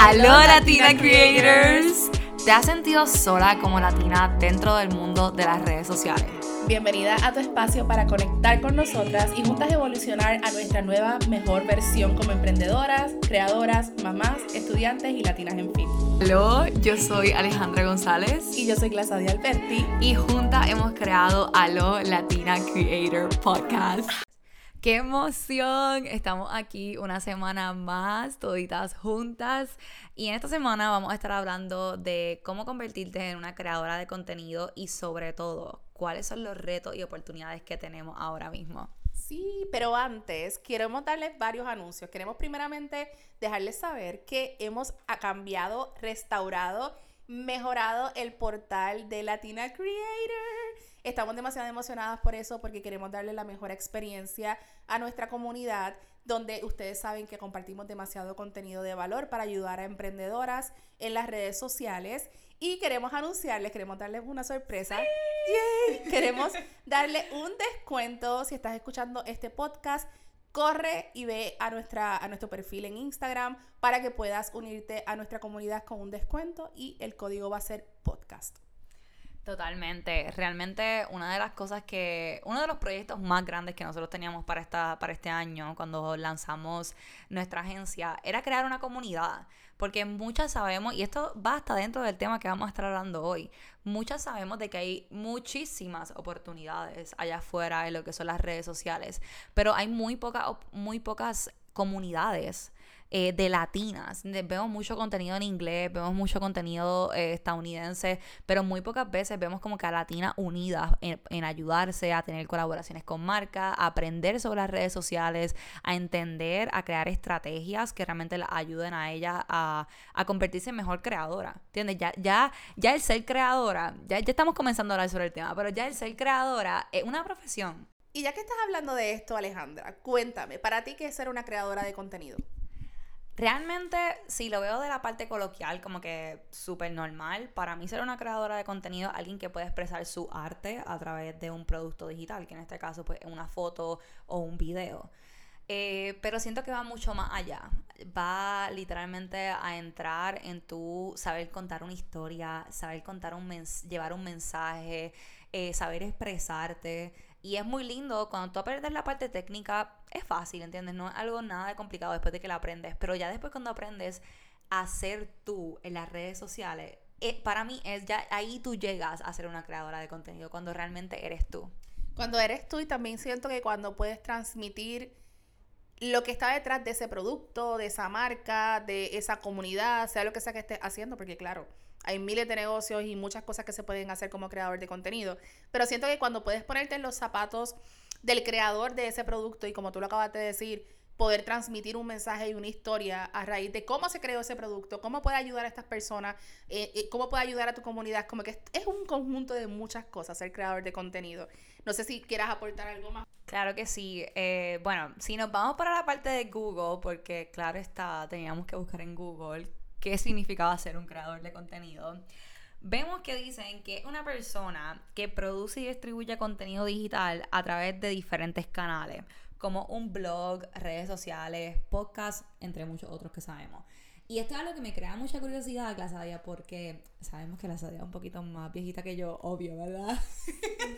Aló Latina Creators. ¿Te has sentido sola como latina dentro del mundo de las redes sociales? Bienvenida a tu espacio para conectar con nosotras y juntas evolucionar a nuestra nueva, mejor versión como emprendedoras, creadoras, mamás, estudiantes y latinas en fin. Aló, yo soy Alejandra González. Y yo soy Glasadia Alberti. Y juntas hemos creado Aló Latina Creator Podcast. ¡Qué emoción! Estamos aquí una semana más, toditas juntas. Y en esta semana vamos a estar hablando de cómo convertirte en una creadora de contenido y sobre todo, cuáles son los retos y oportunidades que tenemos ahora mismo. Sí, pero antes queremos darles varios anuncios. Queremos primeramente dejarles saber que hemos cambiado, restaurado, mejorado el portal de Latina Creator. Estamos demasiado emocionadas por eso porque queremos darle la mejor experiencia a nuestra comunidad donde ustedes saben que compartimos demasiado contenido de valor para ayudar a emprendedoras en las redes sociales y queremos anunciarles, queremos darles una sorpresa. Queremos darle un descuento si estás escuchando este podcast. Corre y ve a, nuestra, a nuestro perfil en Instagram para que puedas unirte a nuestra comunidad con un descuento y el código va a ser podcast. Totalmente. Realmente una de las cosas que, uno de los proyectos más grandes que nosotros teníamos para, esta, para este año, cuando lanzamos nuestra agencia, era crear una comunidad. Porque muchas sabemos, y esto va hasta dentro del tema que vamos a estar hablando hoy, muchas sabemos de que hay muchísimas oportunidades allá afuera en lo que son las redes sociales, pero hay muy, poca, muy pocas comunidades eh, de latinas. Vemos mucho contenido en inglés, vemos mucho contenido eh, estadounidense, pero muy pocas veces vemos como que a latinas unidas en, ayudarse, a tener colaboraciones con marcas, a aprender sobre las redes sociales, a entender, a crear estrategias que realmente ayuden a ella a, convertirse en mejor creadora. ¿Entiendes? Ya, ya, ya el ser creadora, ya, ya estamos comenzando a hablar sobre el tema, pero ya el ser creadora es una profesión. Y ya que estás hablando de esto, Alejandra, cuéntame, para ti, ¿qué es ser una creadora de contenido? Realmente, si lo veo de la parte coloquial, como que súper normal, para mí ser una creadora de contenido, alguien que puede expresar su arte a través de un producto digital, que en este caso pues una foto o un video. Eh, pero siento que va mucho más allá. Va literalmente a entrar en tu saber contar una historia, saber contar un llevar un mensaje, eh, saber expresarte. Y es muy lindo, cuando tú aprendes la parte técnica, es fácil, ¿entiendes? No es algo nada de complicado después de que la aprendes, pero ya después cuando aprendes a ser tú en las redes sociales, eh, para mí es ya ahí tú llegas a ser una creadora de contenido, cuando realmente eres tú. Cuando eres tú y también siento que cuando puedes transmitir lo que está detrás de ese producto, de esa marca, de esa comunidad, sea lo que sea que estés haciendo, porque claro, hay miles de negocios y muchas cosas que se pueden hacer como creador de contenido. Pero siento que cuando puedes ponerte en los zapatos del creador de ese producto y como tú lo acabas de decir, poder transmitir un mensaje y una historia a raíz de cómo se creó ese producto, cómo puede ayudar a estas personas, eh, eh, cómo puede ayudar a tu comunidad, como que es un conjunto de muchas cosas ser creador de contenido. No sé si quieras aportar algo más. Claro que sí. Eh, bueno, si nos vamos para la parte de Google, porque claro está, teníamos que buscar en Google qué significaba ser un creador de contenido, vemos que dicen que una persona que produce y distribuye contenido digital a través de diferentes canales, como un blog, redes sociales, podcast, entre muchos otros que sabemos. Y esto es algo que me crea mucha curiosidad, Glasadia, porque sabemos que la Sadia es un poquito más viejita que yo, obvio, ¿verdad?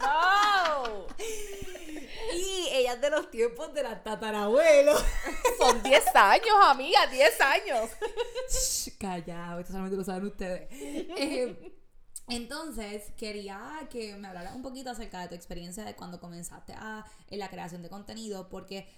¡No! y ella es de los tiempos de la tatarabuelo. Son 10 años, amiga, 10 años. callado, esto solamente lo saben ustedes. Eh, entonces, quería que me hablaras un poquito acerca de tu experiencia de cuando comenzaste a, en la creación de contenido, porque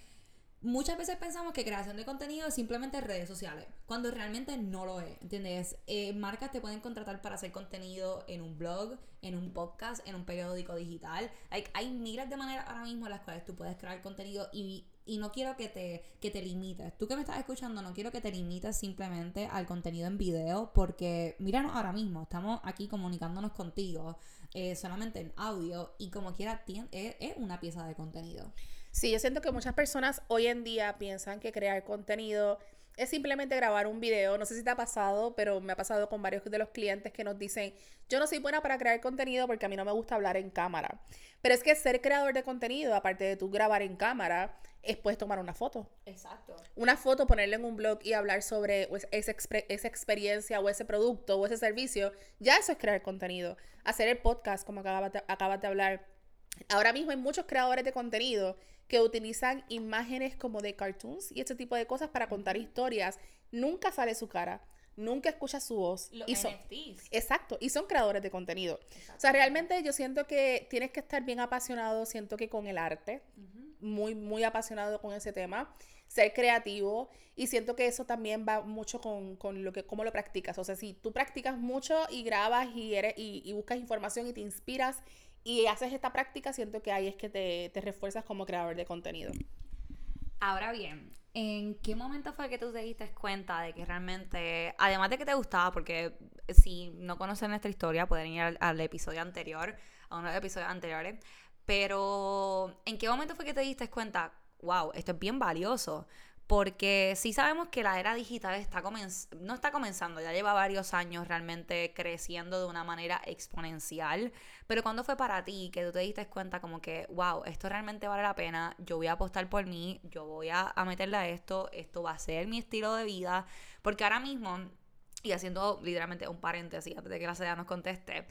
muchas veces pensamos que creación de contenido es simplemente redes sociales, cuando realmente no lo es, ¿entiendes? Eh, marcas te pueden contratar para hacer contenido en un blog, en un podcast, en un periódico digital. Hay, hay miles de maneras ahora mismo en las cuales tú puedes crear contenido y, y no quiero que te, que te limites. Tú que me estás escuchando, no quiero que te limites simplemente al contenido en video, porque míranos ahora mismo, estamos aquí comunicándonos contigo eh, solamente en audio y como quiera es una pieza de contenido. Sí, yo siento que muchas personas hoy en día piensan que crear contenido es simplemente grabar un video. No sé si te ha pasado, pero me ha pasado con varios de los clientes que nos dicen, yo no soy buena para crear contenido porque a mí no me gusta hablar en cámara. Pero es que ser creador de contenido, aparte de tú grabar en cámara, es puedes tomar una foto. Exacto. Una foto, ponerla en un blog y hablar sobre esa, esa experiencia o ese producto o ese servicio, ya eso es crear contenido. Hacer el podcast, como acabas de, acabas de hablar. Ahora mismo hay muchos creadores de contenido que utilizan imágenes como de cartoons y este tipo de cosas para contar historias. Nunca sale su cara, nunca escucha su voz. y son, exacto, y son creadores de contenido. O sea, realmente yo siento que tienes que estar bien apasionado, siento que con el arte, muy, muy apasionado con ese tema, ser creativo y siento que eso también va mucho con, con, lo que, cómo lo practicas. O sea, si tú practicas mucho y grabas y, eres, y, y buscas información y te inspiras y haces esta práctica, siento que ahí es que te, refuerzas como creador de contenido. Ahora bien, ¿en qué momento fue que tú te diste cuenta de que realmente, además de que te gustaba, porque si no conocen nuestra historia, pueden ir al, episodio anterior, a uno de los episodios anteriores, pero ¿en qué momento fue que te diste cuenta, wow, esto es bien valioso? Porque sí sabemos que la era digital está no está comenzando, ya lleva varios años realmente creciendo de una manera exponencial, pero ¿cuándo fue para ti que tú te diste cuenta como que, wow, esto realmente vale la pena, yo voy a apostar por mí, yo voy a, a meterle a esto, esto va a ser mi estilo de vida, porque ahora mismo, y haciendo literalmente un paréntesis antes de que la sociedad nos conteste,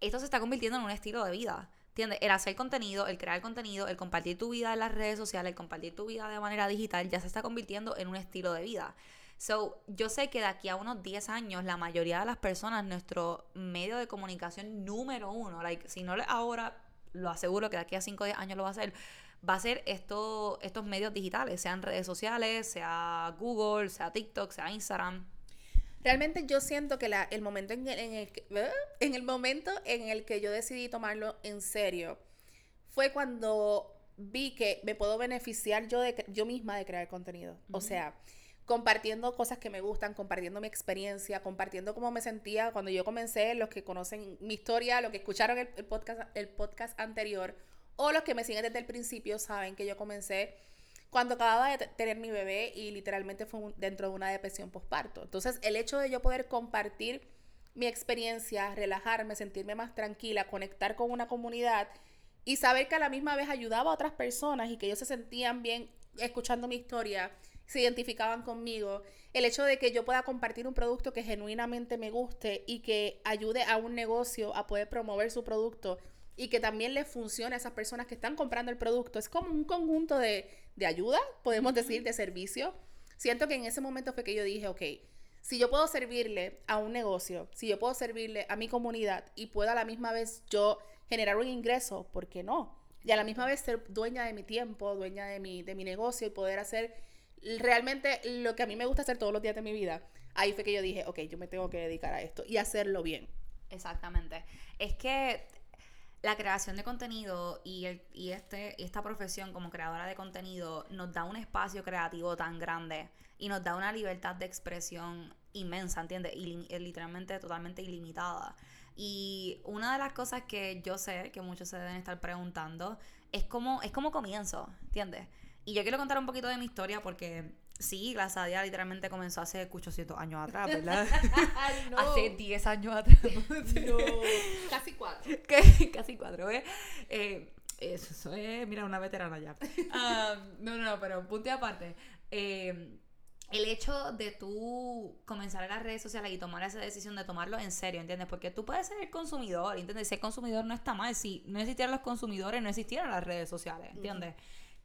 esto se está convirtiendo en un estilo de vida. ¿Entiendes? El hacer contenido, el crear contenido, el compartir tu vida en las redes sociales, el compartir tu vida de manera digital, ya se está convirtiendo en un estilo de vida. So, yo sé que de aquí a unos 10 años, la mayoría de las personas, nuestro medio de comunicación número uno, like, si no ahora, lo aseguro que de aquí a 5 o 10 años lo va a hacer, va a ser esto, estos medios digitales, sean redes sociales, sea Google, sea TikTok, sea Instagram. Realmente yo siento que la, el momento en el, en, que, en el momento en el que yo decidí tomarlo en serio fue cuando vi que me puedo beneficiar yo, de, yo misma de crear contenido. O sea, compartiendo cosas que me gustan, compartiendo mi experiencia, compartiendo cómo me sentía cuando yo comencé, los que conocen mi historia, los que escucharon el, el podcast, el podcast anterior o los que me siguen desde el principio saben que yo comencé cuando acababa de tener mi bebé y literalmente fue dentro de una depresión postparto. Entonces, el hecho de yo poder compartir mi experiencia, relajarme, sentirme más tranquila, conectar con una comunidad y saber que a la misma vez ayudaba a otras personas y que ellos se sentían bien escuchando mi historia, se identificaban conmigo, el hecho de que yo pueda compartir un producto que genuinamente me guste y que ayude a un negocio a poder promover su producto y que también le funcione a esas personas que están comprando el producto. Es como un conjunto de, ayuda, podemos decir, de servicio. Siento que en ese momento fue que yo dije, ok, si yo puedo servirle a un negocio, si yo puedo servirle a mi comunidad y puedo a la misma vez yo generar un ingreso, ¿por qué no? Y a la misma vez ser dueña de mi tiempo, dueña de mi, de mi negocio y poder hacer realmente lo que a mí me gusta hacer todos los días de mi vida. Ahí fue que yo dije, ok, yo me tengo que dedicar a esto y hacerlo bien. Exactamente. Es que la creación de contenido y, el, y este, esta profesión como creadora de contenido nos da un espacio creativo tan grande y nos da una libertad de expresión inmensa, ¿entiendes? Y eh, literalmente totalmente ilimitada. Y una de las cosas que yo sé que muchos se deben estar preguntando es cómo, es cómo comienzo, ¿entiendes? Y yo quiero contar un poquito de mi historia porque Sí, la Sadia literalmente comenzó hace 800 años atrás, ¿verdad? Hace 10 años atrás. no, casi cuatro. Casi cuatro, ¿ves? Eh, eso, es, mira, una veterana ya. no, no, no, pero punto y aparte. Eh, el hecho de tú comenzar en las redes sociales y tomar esa decisión de tomarlo en serio, ¿entiendes? Porque tú puedes ser el consumidor, ¿entiendes? Ser consumidor no está mal. Si no existieran los consumidores, no existieran las redes sociales, ¿entiendes?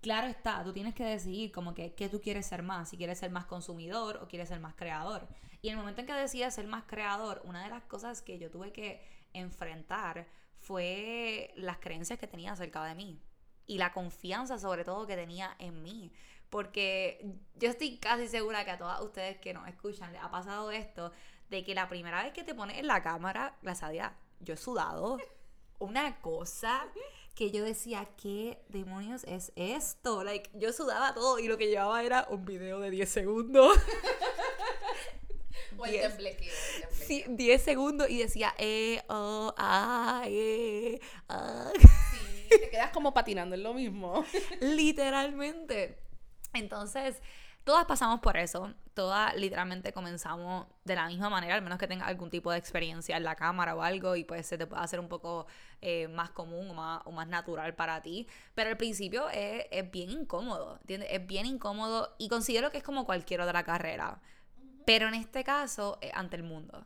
Claro está, tú tienes que decidir como que qué tú quieres ser más, si quieres ser más consumidor o quieres ser más creador. Y el momento en que decides ser más creador, una de las cosas que yo tuve que enfrentar fue las creencias que tenía acerca de mí y la confianza sobre todo que tenía en mí. Porque yo estoy casi segura que a todas ustedes que nos escuchan les ha pasado esto, de que la primera vez que te pones en la cámara, la sabía, yo he sudado una cosa que yo decía, ¿qué demonios es esto? Like, yo sudaba todo y lo que llevaba era un video de 10 segundos. O el Sí, 10 segundos y decía, eh, oh, ah, eh, ah. Sí, te quedas como patinando en lo mismo. Literalmente. Entonces, todas pasamos por eso. Todas literalmente comenzamos de la misma manera, al menos que tengas algún tipo de experiencia en la cámara o algo y pues se te puede hacer un poco eh, más común o más, o más natural para ti. Pero al principio es, es bien incómodo, ¿entiendes? Es bien incómodo y considero que es como cualquier otra carrera. Pero en este caso, ante el mundo.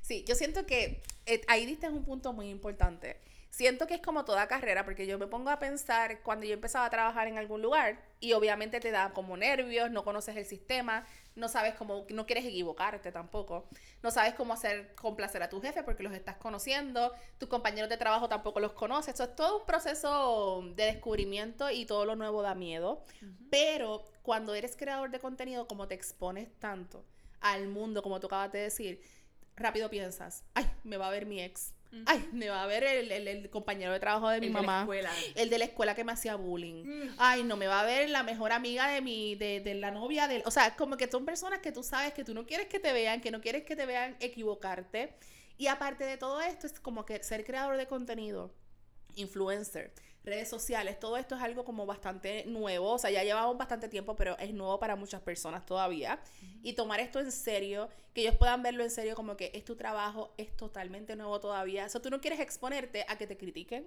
Sí, yo siento que eh, ahí diste un punto muy importante. Siento que es como toda carrera, porque yo me pongo a pensar cuando yo empezaba a trabajar en algún lugar y obviamente te da como nervios, no conoces el sistema, no sabes cómo, no quieres equivocarte tampoco, no sabes cómo hacer complacer a tu jefe porque los estás conociendo, tus compañeros de trabajo tampoco los conoces, eso es todo un proceso de descubrimiento y todo lo nuevo da miedo, pero cuando eres creador de contenido, como te expones tanto al mundo, como tú acabas de decir, rápido piensas, ay, me va a ver mi ex Ay, me va a ver el, compañero de trabajo de mi mamá. el de la escuela que me hacía bullying. Mm. Ay, no, me va a ver la mejor amiga de mi, de, de la novia del. O sea, como que son personas que tú sabes que tú no quieres que te vean, que no quieres que te vean equivocarte. Y aparte de todo esto, es como que ser creador de contenido, influencer, redes sociales, todo esto es algo como bastante nuevo, o sea, ya llevamos bastante tiempo, pero es nuevo para muchas personas todavía. Y tomar esto en serio, que ellos puedan verlo en serio como que es tu trabajo, es totalmente nuevo todavía. O sea, tú no quieres exponerte a que te critiquen,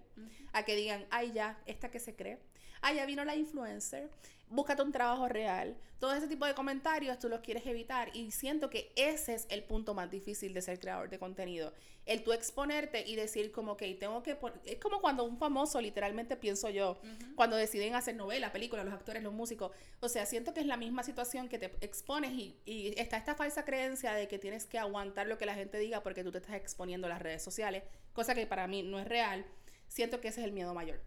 a que digan, ay ya, esta que se cree, ay ya vino la influencer, búscate un trabajo real. Todo ese tipo de comentarios tú los quieres evitar y siento que ese es el punto más difícil de ser creador de contenido. El tú exponerte y decir como que tengo que... Es como cuando un famoso, literalmente pienso yo, cuando deciden hacer novelas, películas, los actores, los músicos. O sea, siento que es la misma situación que te expones y, y está esta falsa creencia de que tienes que aguantar lo que la gente diga porque tú te estás exponiendo a las redes sociales, cosa que para mí no es real. Siento que ese es el miedo mayor.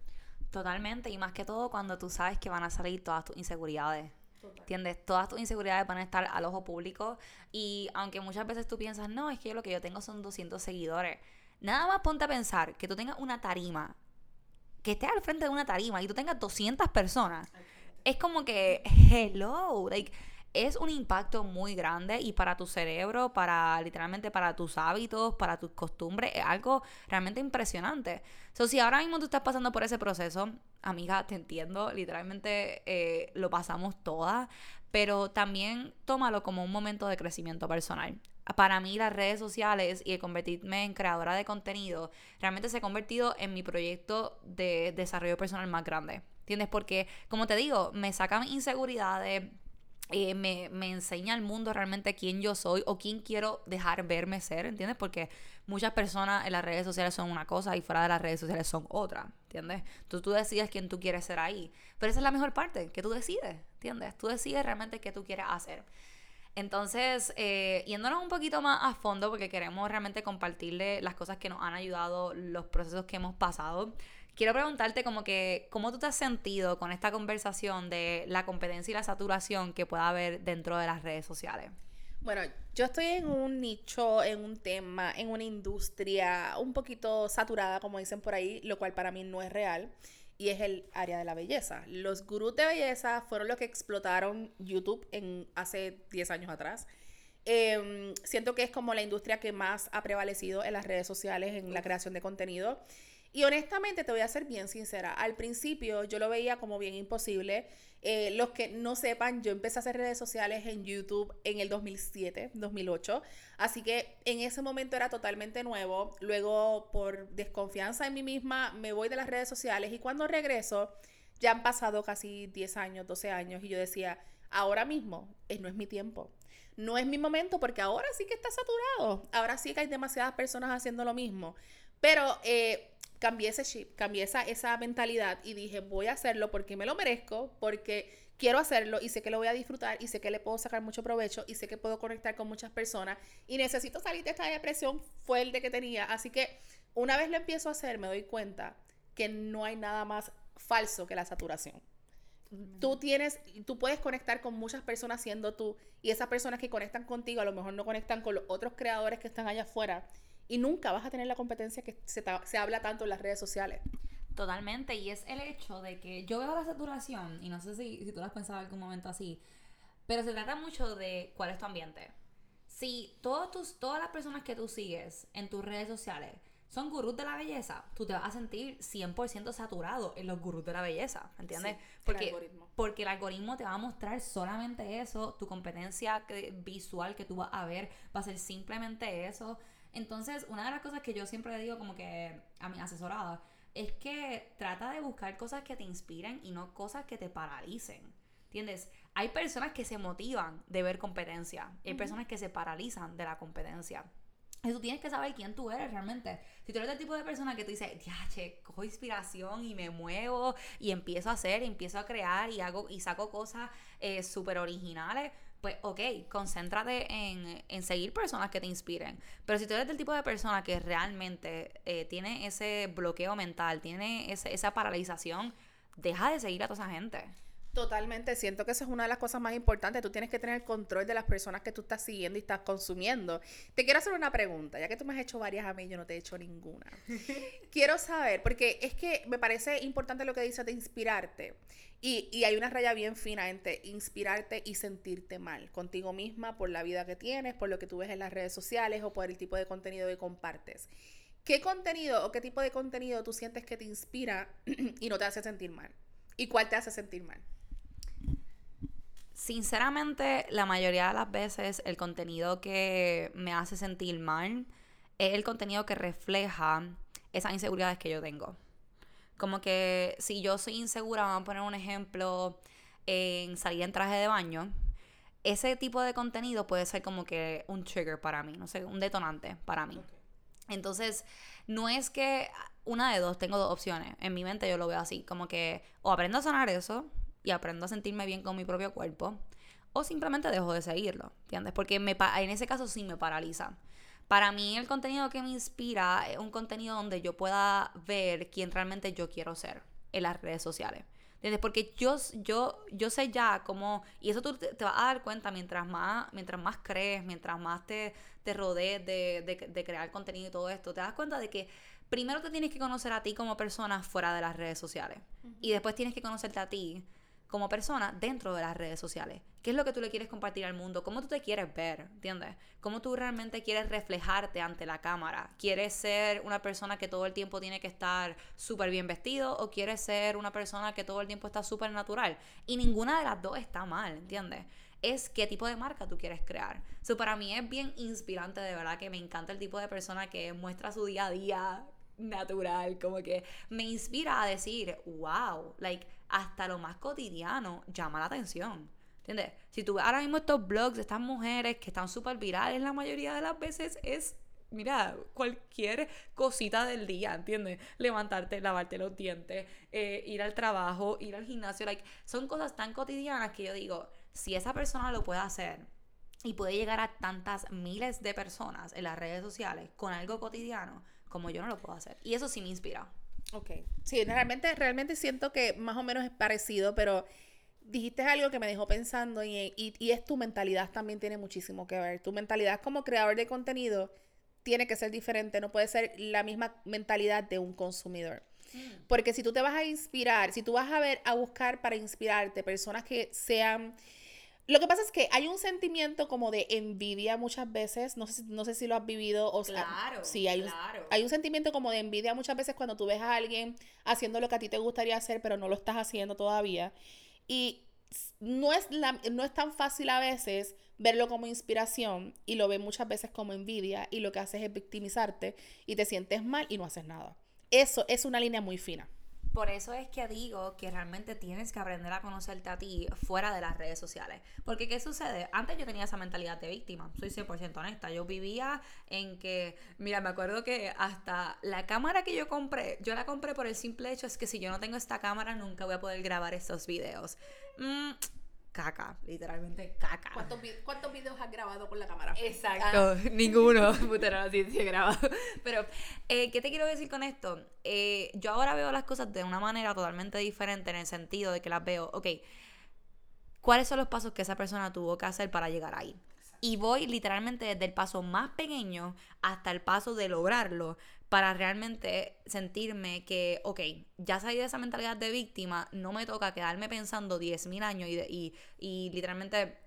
Totalmente, y más que todo cuando tú sabes que van a salir todas tus inseguridades. ¿Entiendes? Todas tus inseguridades van a estar al ojo público y aunque muchas veces tú piensas, no, es que lo que yo tengo son 200 seguidores, nada más ponte a pensar que tú tengas una tarima, que estés al frente de una tarima y tú tengas 200 personas. Es como que, hello, like, es un impacto muy grande y para tu cerebro, para literalmente para tus hábitos, para tus costumbres, es algo realmente impresionante. So, si ahora mismo tú estás pasando por ese proceso, amiga, te entiendo, literalmente eh, lo pasamos todas, pero también tómalo como un momento de crecimiento personal. Para mí las redes sociales y el convertirme en creadora de contenido realmente se ha convertido en mi proyecto de desarrollo personal más grande. ¿Entiendes? Porque, como te digo, me saca mis inseguridades, eh, me, enseña al mundo realmente quién yo soy o quién quiero dejar verme ser, ¿entiendes? Porque muchas personas en las redes sociales son una cosa y fuera de las redes sociales son otra, ¿entiendes? Entonces tú decides quién tú quieres ser ahí. Pero esa es la mejor parte, que tú decides, ¿entiendes? Tú decides realmente qué tú quieres hacer. Entonces, eh, yéndonos un poquito más a fondo, porque queremos realmente compartirle las cosas que nos han ayudado, los procesos que hemos pasado quiero preguntarte como que, ¿cómo tú te has sentido con esta conversación de la competencia y la saturación que pueda haber dentro de las redes sociales? Bueno, yo estoy en un nicho, en un tema, en una industria un poquito saturada, como dicen por ahí, lo cual para mí no es real, y es el área de la belleza. Los gurús de belleza fueron los que explotaron YouTube en hace 10 años atrás. Em, siento que es como la industria que más ha prevalecido en las redes sociales, en la creación de contenido. Y honestamente te voy a ser bien sincera, al principio yo lo veía como bien imposible. Eh, los que no sepan, yo empecé a hacer redes sociales en YouTube en el 2007, 2008, así que en ese momento era totalmente nuevo. Luego, por desconfianza en mí misma, me voy de las redes sociales y cuando regreso, ya han pasado casi 10 años, 12 años y yo decía, ahora mismo es, no es mi tiempo. No es mi momento porque ahora sí que está saturado. Ahora sí que hay demasiadas personas haciendo lo mismo. Pero eh, cambié ese chip, cambié esa, esa mentalidad y dije, voy a hacerlo porque me lo merezco, porque quiero hacerlo y sé que lo voy a disfrutar y sé que le puedo sacar mucho provecho y sé que puedo conectar con muchas personas y necesito salir de esta depresión fuerte que tenía. Así que una vez lo empiezo a hacer, me doy cuenta que no hay nada más falso que la saturación. Tú tienes, tú puedes conectar con muchas personas siendo tú y esas personas que conectan contigo a lo mejor no conectan con los otros creadores que están allá afuera y nunca vas a tener la competencia que se, se habla tanto en las redes sociales. Totalmente, y es el hecho de que yo veo la saturación, y no sé si, si tú lo has pensado en algún momento así, pero se trata mucho de cuál es tu ambiente. Si todos tus, todas las personas que tú sigues en tus redes sociales son gurús de la belleza, tú te vas a sentir 100% saturado en los gurús de la belleza, ¿entiendes? porque, el algoritmo. porque el algoritmo te va a mostrar solamente eso, tu competencia visual que tú vas a ver va a ser simplemente eso. Entonces, una de las cosas que yo siempre le digo como que a mi asesorada es que trata de buscar cosas que te inspiren y no cosas que te paralicen. ¿Entiendes? Hay personas que se motivan de ver competencia. hay personas que se paralizan de la competencia. Y tú tienes que saber quién tú eres realmente. Si tú eres el tipo de persona que tú dices, ya, che, cojo inspiración y me muevo y empiezo a hacer, empiezo a crear y hago y saco cosas eh, súper originales, pues ok, concéntrate en, en, seguir personas que te inspiren. Pero si tú eres del tipo de persona que realmente eh, tiene ese bloqueo mental, tiene esa paralización, deja de seguir a toda esa gente. Totalmente, siento que esa es una de las cosas más importantes. Tú tienes que tener control de las personas que tú estás siguiendo y estás consumiendo. Te quiero hacer una pregunta, ya que tú me has hecho varias a mí, yo no te he hecho ninguna. quiero saber, porque es que me parece importante lo que dices de inspirarte. Y, y hay una raya bien fina entre inspirarte y sentirte mal contigo misma por la vida que tienes, por lo que tú ves en las redes sociales o por el tipo de contenido que compartes. ¿Qué contenido o qué tipo de contenido tú sientes que te inspira y no te hace sentir mal? ¿Y cuál te hace sentir mal? Sinceramente, la mayoría de las veces el contenido que me hace sentir mal es el contenido que refleja esas inseguridades que yo tengo. Como que si yo soy insegura, vamos a poner un ejemplo en salir en traje de baño, ese tipo de contenido puede ser como que un trigger para mí, no sé, un detonante para mí. Entonces, no es que una de dos, tengo dos opciones. En mi mente yo lo veo así, como que o aprendo a sanar eso, y aprendo a sentirme bien con mi propio cuerpo, o simplemente dejo de seguirlo, ¿entiendes? Porque me, en ese caso sí me paraliza. Para mí el contenido que me inspira es un contenido donde yo pueda ver quién realmente yo quiero ser en las redes sociales. ¿Entiendes? Porque yo, yo, yo sé ya cómo, y eso tú te, vas a dar cuenta mientras más, mientras más crees, mientras más te, te rodees de, de, crear contenido y todo esto, te das cuenta de que primero te tienes que conocer a ti como persona fuera de las redes sociales. Y después tienes que conocerte a ti como persona dentro de las redes sociales. ¿Qué es lo que tú le quieres compartir al mundo? ¿Cómo tú te quieres ver? ¿Entiendes? ¿Cómo tú realmente quieres reflejarte ante la cámara? ¿Quieres ser una persona que todo el tiempo tiene que estar súper bien vestido o quieres ser una persona que todo el tiempo está súper natural? Y ninguna de las dos está mal, ¿entiendes? es qué tipo de marca tú quieres crear. So, para mí es bien inspirante, de verdad, que me encanta el tipo de persona que muestra su día a día natural, como que me inspira a decir, wow, like, hasta lo más cotidiano llama la atención. ¿Entiendes? Si tú ves ahora mismo estos blogs de estas mujeres que están súper virales, la mayoría de las veces es, mira, cualquier cosita del día, ¿entiendes? Levantarte, lavarte los dientes, eh, ir al trabajo, ir al gimnasio, like, son cosas tan cotidianas que yo digo, si esa persona lo puede hacer y puede llegar a tantas miles de personas en las redes sociales con algo cotidiano, como yo no lo puedo hacer. Y eso sí me inspira. Ok. Sí, realmente, realmente siento que más o menos es parecido, pero dijiste algo que me dejó pensando y, y, es tu mentalidad también tiene muchísimo que ver. Tu mentalidad como creador de contenido tiene que ser diferente, no puede ser la misma mentalidad de un consumidor. Mm. Porque si tú te vas a inspirar, si tú vas a ver, a buscar para inspirarte personas que sean lo que pasa es que hay un sentimiento como de envidia muchas veces, no sé, no sé si lo has vivido o claro, sí, hay, Un, hay un sentimiento como de envidia muchas veces cuando tú ves a alguien haciendo lo que a ti te gustaría hacer, pero no lo estás haciendo todavía. Y no es, la, no es tan fácil a veces verlo como inspiración y lo ves muchas veces como envidia y lo que haces es victimizarte y te sientes mal y no haces nada. Eso es una línea muy fina. Por eso es que digo que realmente tienes que aprender a conocerte a ti fuera de las redes sociales. Porque ¿qué sucede? Antes yo tenía esa mentalidad de víctima, soy 100% honesta. Yo vivía en que, mira, me acuerdo que hasta la cámara que yo compré, yo la compré por el simple hecho es que si yo no tengo esta cámara nunca voy a poder grabar estos videos. Mm, caca, literalmente caca. ¿Cuántos, ¿Cuántos, videos has grabado con la cámara? Exacto, ah. ninguno, puta, no, sí, he grabado. Pero, eh, ¿qué te quiero decir con esto? Eh, yo ahora veo las cosas de una manera totalmente diferente en el sentido de que las veo, ok, ¿cuáles son los pasos que esa persona tuvo que hacer para llegar ahí? Y voy literalmente desde el paso más pequeño hasta el paso de lograrlo para realmente sentirme que, ok, ya salí de esa mentalidad de víctima, no me toca quedarme pensando 10.000 años y, y, y literalmente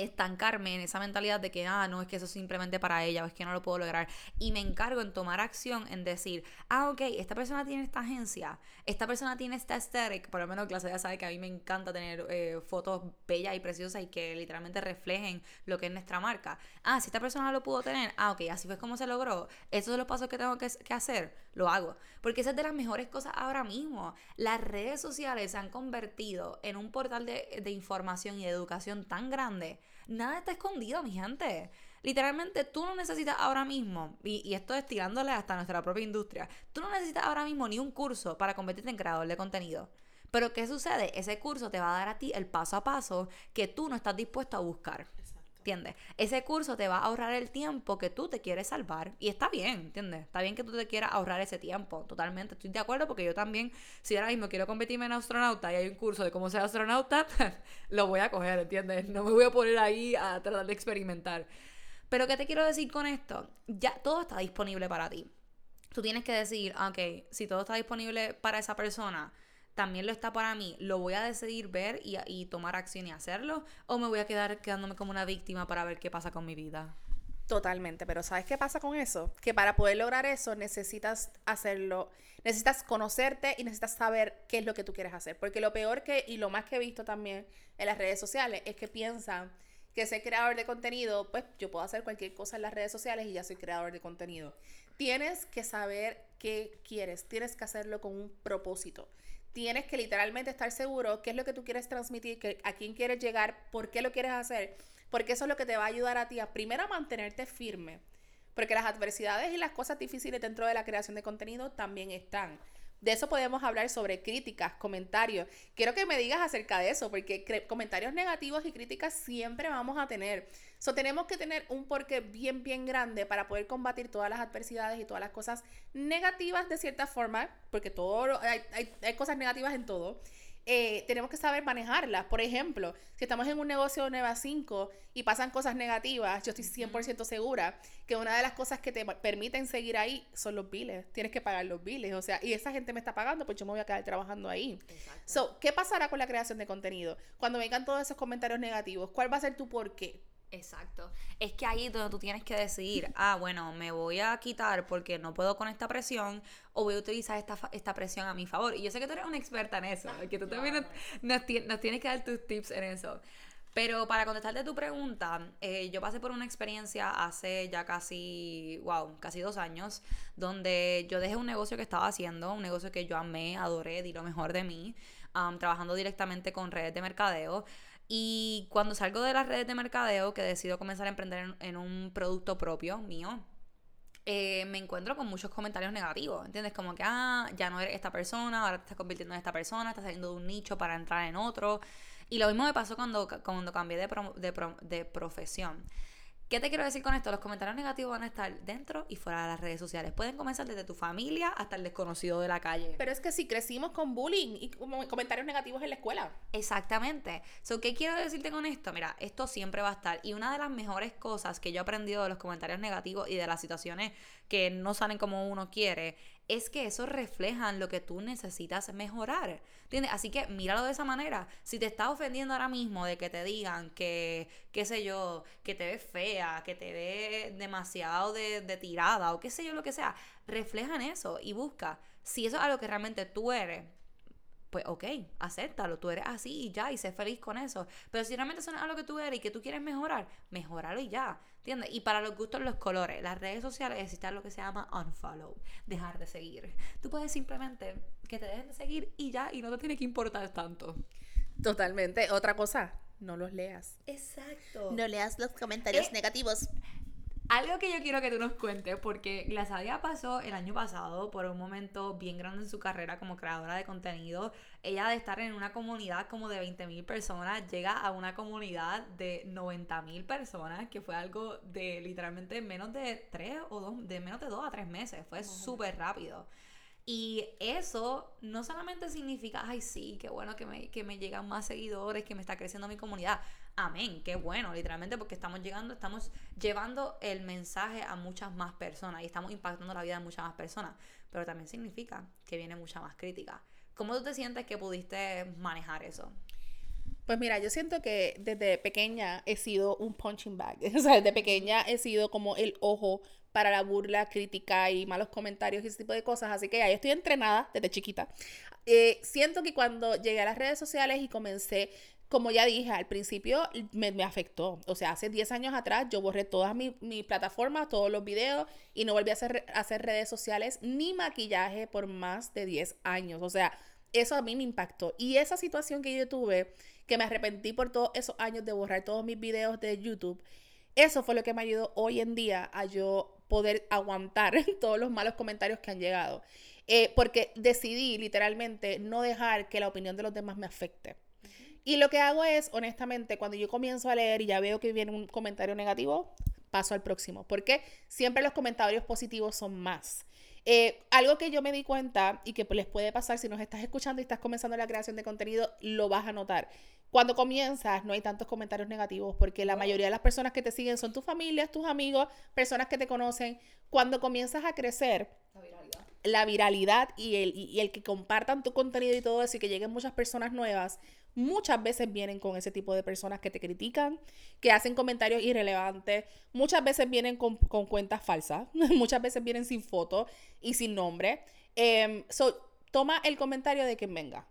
estancarme en esa mentalidad de que, ah, no, es que eso es simplemente para ella o es que no lo puedo lograr. Y me encargo en tomar acción, en decir, ah, ok, esta persona tiene esta agencia, esta persona tiene esta aesthetic, por lo menos clase ya sabe que a mí me encanta tener eh, fotos bellas y preciosas y que literalmente reflejen lo que es nuestra marca. Ah, si esta persona lo pudo tener, ah, ok, así fue como se logró. Esos son los pasos que tengo que, hacer, lo hago. Porque esa es de las mejores cosas ahora mismo. Las redes sociales se han convertido en un portal de, de información y de educación tan grande Nada está escondido, mi gente. Literalmente, tú no necesitas ahora mismo, y, esto es tirándole hasta nuestra propia industria, tú no necesitas ahora mismo ni un curso para convertirte en creador de contenido. Pero ¿qué sucede? Ese curso te va a dar a ti el paso a paso que tú no estás dispuesto a buscar. ¿Entiendes? Ese curso te va a ahorrar el tiempo que tú te quieres salvar y está bien, ¿entiendes? Está bien que tú te quieras ahorrar ese tiempo, totalmente, estoy de acuerdo porque yo también, si ahora mismo quiero convertirme en astronauta y hay un curso de cómo ser astronauta, lo voy a coger, ¿entiendes? No me voy a poner ahí a tratar de experimentar. Pero ¿qué te quiero decir con esto? Ya todo está disponible para ti. Tú tienes que decir, ok, si todo está disponible para esa persona, también lo está para mí, lo voy a decidir ver y, tomar acción y hacerlo, o me voy a quedar quedándome como una víctima para ver qué pasa con mi vida. Totalmente, pero ¿sabes qué pasa con eso? Que para poder lograr eso necesitas hacerlo, necesitas conocerte y necesitas saber qué es lo que tú quieres hacer. Porque lo peor que, y lo más que he visto también en las redes sociales, es que piensan que ser creador de contenido, pues yo puedo hacer cualquier cosa en las redes sociales y ya soy creador de contenido. Tienes que saber qué quieres, tienes que hacerlo con un propósito tienes que literalmente estar seguro qué es lo que tú quieres transmitir, a quién quieres llegar, por qué lo quieres hacer, porque eso es lo que te va a ayudar a ti a primero a mantenerte firme, porque las adversidades y las cosas difíciles dentro de la creación de contenido también están. De eso podemos hablar sobre críticas, comentarios. Quiero que me digas acerca de eso, porque comentarios negativos y críticas siempre vamos a tener. So, tenemos que tener un porqué bien, bien grande para poder combatir todas las adversidades y todas las cosas negativas de cierta forma, porque todo, hay, hay, hay cosas negativas en todo. Eh, tenemos que saber manejarlas. Por ejemplo, si estamos en un negocio de 9 a 5 y pasan cosas negativas, yo estoy 100% segura que una de las cosas que te permiten seguir ahí son los biles. Tienes que pagar los biles. O sea, y esa gente me está pagando, pues yo me voy a quedar trabajando ahí. So, ¿qué pasará con la creación de contenido? Cuando vengan todos esos comentarios negativos, ¿cuál va a ser tu por qué? Exacto. Es que ahí es donde tú tienes que decidir, ah, bueno, me voy a quitar porque no puedo con esta presión o voy a utilizar esta, esta presión a mi favor. Y yo sé que tú eres una experta en eso, que tú también nos, tienes que dar tus tips en eso. Pero para contestarte tu pregunta, eh, yo pasé por una experiencia hace ya casi, wow, casi dos años, donde yo dejé un negocio que estaba haciendo, un negocio que yo amé, adoré, di lo mejor de mí, trabajando directamente con redes de mercadeo. Y cuando salgo de las redes de mercadeo, que decido comenzar a emprender en, un producto propio mío, eh, me encuentro con muchos comentarios negativos, ¿entiendes? Como que, ah, ya no eres esta persona, ahora te estás convirtiendo en esta persona, estás saliendo de un nicho para entrar en otro. Y lo mismo me pasó cuando, cuando cambié de, de, de profesión. ¿Qué te quiero decir con esto? Los comentarios negativos van a estar dentro y fuera de las redes sociales. Pueden comenzar desde tu familia hasta el desconocido de la calle. Pero es que si crecimos con bullying y comentarios negativos en la escuela. Exactamente. So, ¿Qué quiero decirte con esto? Mira, esto siempre va a estar. Y una de las mejores cosas que yo he aprendido de los comentarios negativos y de las situaciones que no salen como uno quiere es que eso reflejan lo que tú necesitas mejorar. ¿Entiendes? Así que míralo de esa manera. Si te está ofendiendo ahora mismo de que te digan que, qué sé yo, que te ves fea, que te ves demasiado de, de tirada o qué sé yo, lo que sea, reflejan eso y busca si eso es algo que realmente tú eres pues ok, acéptalo, tú eres así y ya, y sé feliz con eso. Pero si realmente eso es algo que tú eres y que tú quieres mejorar, mejoralo y ya, ¿entiendes? Y para los gustos, los colores, las redes sociales existe lo que se llama unfollow, dejar de seguir. Tú puedes simplemente que te dejen de seguir y ya, y no te tiene que importar tanto. Totalmente. Otra cosa, no los leas. Exacto. No leas los comentarios eh, negativos. Algo que yo quiero que tú nos cuentes, porque Glasadia pasó el año pasado por un momento bien grande en su carrera como creadora de contenido. Ella de estar en una comunidad como de 20.000 personas, llega a una comunidad de 90.000 personas, que fue algo de literalmente menos de 3 o 2, de menos de 2 a 3 meses. Fue súper rápido. Y eso no solamente significa, ay, sí, qué bueno que me, que me llegan más seguidores, que me está creciendo mi comunidad. Amén, qué bueno, literalmente, porque estamos llegando, estamos llevando el mensaje a muchas más personas y estamos impactando la vida de muchas más personas. Pero también significa que viene mucha más crítica. ¿Cómo tú te sientes que pudiste manejar eso? Pues mira, yo siento que desde pequeña he sido un punching bag. O sea, desde pequeña he sido como el ojo para la burla, crítica y malos comentarios y ese tipo de cosas. Así que ya estoy entrenada desde chiquita. Eh, siento que cuando llegué a las redes sociales y comencé como ya dije, al principio me, afectó. O sea, hace 10 años atrás yo borré todas mis mi plataformas, todos los videos y no volví a hacer, a redes sociales ni maquillaje por más de 10 años. O sea, eso a mí me impactó. Y esa situación que yo tuve, que me arrepentí por todos esos años de borrar todos mis videos de YouTube, eso fue lo que me ayudó hoy en día a yo poder aguantar todos los malos comentarios que han llegado. Eh, porque decidí literalmente no dejar que la opinión de los demás me afecte. Y lo que hago es, honestamente, cuando yo comienzo a leer y ya veo que viene un comentario negativo, paso al próximo. Porque siempre los comentarios positivos son más. Eh, algo que yo me di cuenta y que les puede pasar si nos estás escuchando y estás comenzando la creación de contenido, lo vas a notar. Cuando comienzas no hay tantos comentarios negativos porque la mayoría de las personas que te siguen son tus familias, tus amigos, personas que te conocen. Cuando comienzas a crecer, la viralidad, y, el, y el que compartan tu contenido y todo eso y que lleguen muchas personas nuevas, muchas veces vienen con ese tipo de personas que te critican, que hacen comentarios irrelevantes, muchas veces vienen con, cuentas falsas, muchas veces vienen sin foto y sin nombre. Em, so, toma el comentario de quien venga.